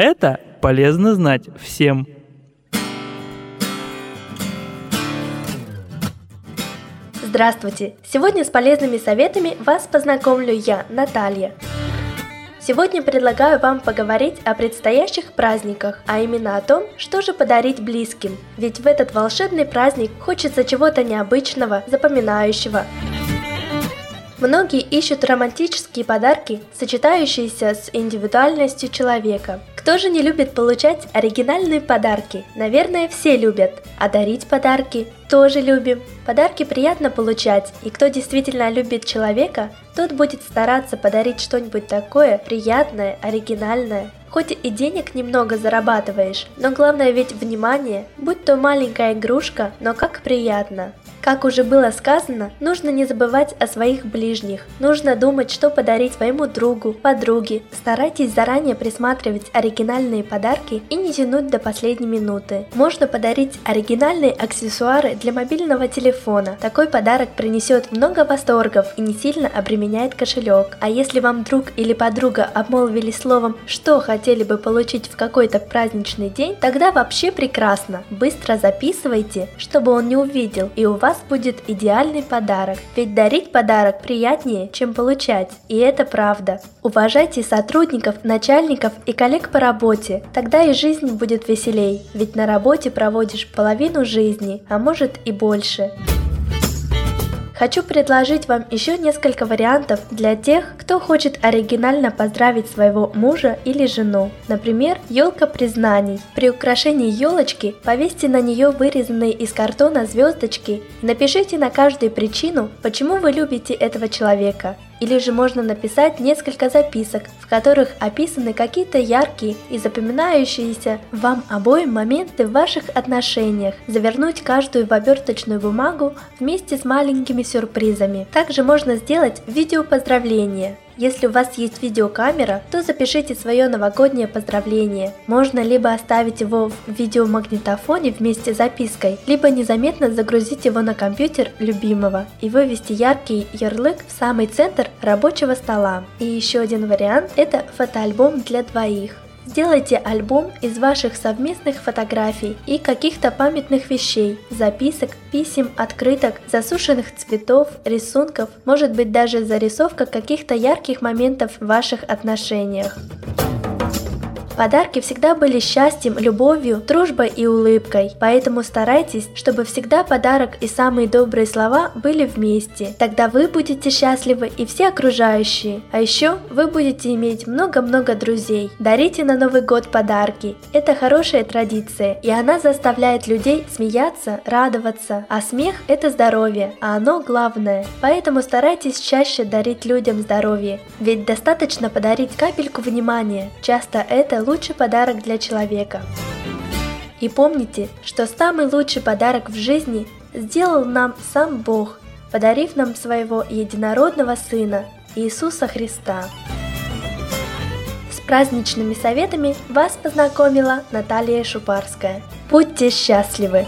Это полезно знать всем. Здравствуйте! Сегодня с полезными советами вас познакомлю я, Наталья. Сегодня предлагаю вам поговорить о предстоящих праздниках, а именно о том, что же подарить близким. Ведь в этот волшебный праздник хочется чего-то необычного, запоминающего. Многие ищут романтические подарки, сочетающиеся с индивидуальностью человека. Кто же не любит получать оригинальные подарки? Наверное, все любят. А дарить подарки тоже любим. Подарки приятно получать, и кто действительно любит человека, тот будет стараться подарить что-нибудь такое приятное, оригинальное. Хоть и денег немного зарабатываешь, но главное ведь внимание, будь то маленькая игрушка, но как приятно. Как уже было сказано, нужно не забывать о своих ближних. Нужно думать, что подарить своему другу, подруге. Старайтесь заранее присматривать оригинальные подарки и не тянуть до последней минуты. Можно подарить оригинальные аксессуары для мобильного телефона. Такой подарок принесет много восторгов и не сильно обременяет кошелек. А если вам друг или подруга обмолвили словом, что хотели бы получить в какой-то праздничный день, тогда вообще прекрасно. Быстро записывайте, чтобы он не увидел, и у вас будет идеальный подарок. Ведь дарить подарок приятнее, чем получать, и это правда. Уважайте сотрудников, начальников и коллег по работе, тогда и жизнь будет веселей, ведь на работе проводишь половину жизни, а может и больше. Хочу предложить вам еще несколько вариантов для тех, кто хочет оригинально поздравить своего мужа или жену. Например, елка признаний. При украшении елочки повесьте на нее вырезанные из картона звездочки и напишите на каждую причину, почему вы любите этого человека. Или же можно написать несколько записок, в которых описаны какие-то яркие и запоминающиеся вам обоим моменты в ваших отношениях, завернуть каждую в оберточную бумагу вместе с маленькими сюрпризами. Также можно сделать видео поздравления. Если у вас есть видеокамера, то запишите свое новогоднее поздравление. Можно либо оставить его в видеомагнитофоне вместе с запиской, либо незаметно загрузить его на компьютер любимого и вывести яркий ярлык в самый центр рабочего стола. И еще один вариант – это фотоальбом для двоих. Сделайте альбом из ваших совместных фотографий и каких-то памятных вещей, записок, писем, открыток, засушенных цветов, рисунков, может быть даже зарисовка каких-то ярких моментов в ваших отношениях. Подарки всегда были счастьем, любовью, дружбой и улыбкой, поэтому старайтесь, чтобы всегда подарок и самые добрые слова были вместе. Тогда вы будете счастливы и все окружающие. А еще вы будете иметь много-много друзей. Дарите на Новый год подарки. Это хорошая традиция, и она заставляет людей смеяться, радоваться. А смех – это здоровье, а оно главное. Поэтому старайтесь чаще дарить людям здоровье, ведь достаточно подарить капельку внимания. Часто это лучший подарок для человека. И помните, что самый лучший подарок в жизни сделал нам сам Бог, подарив нам своего единородного Сына, Иисуса Христа. С праздничными советами вас познакомила Наталья Шупарская. Будьте счастливы!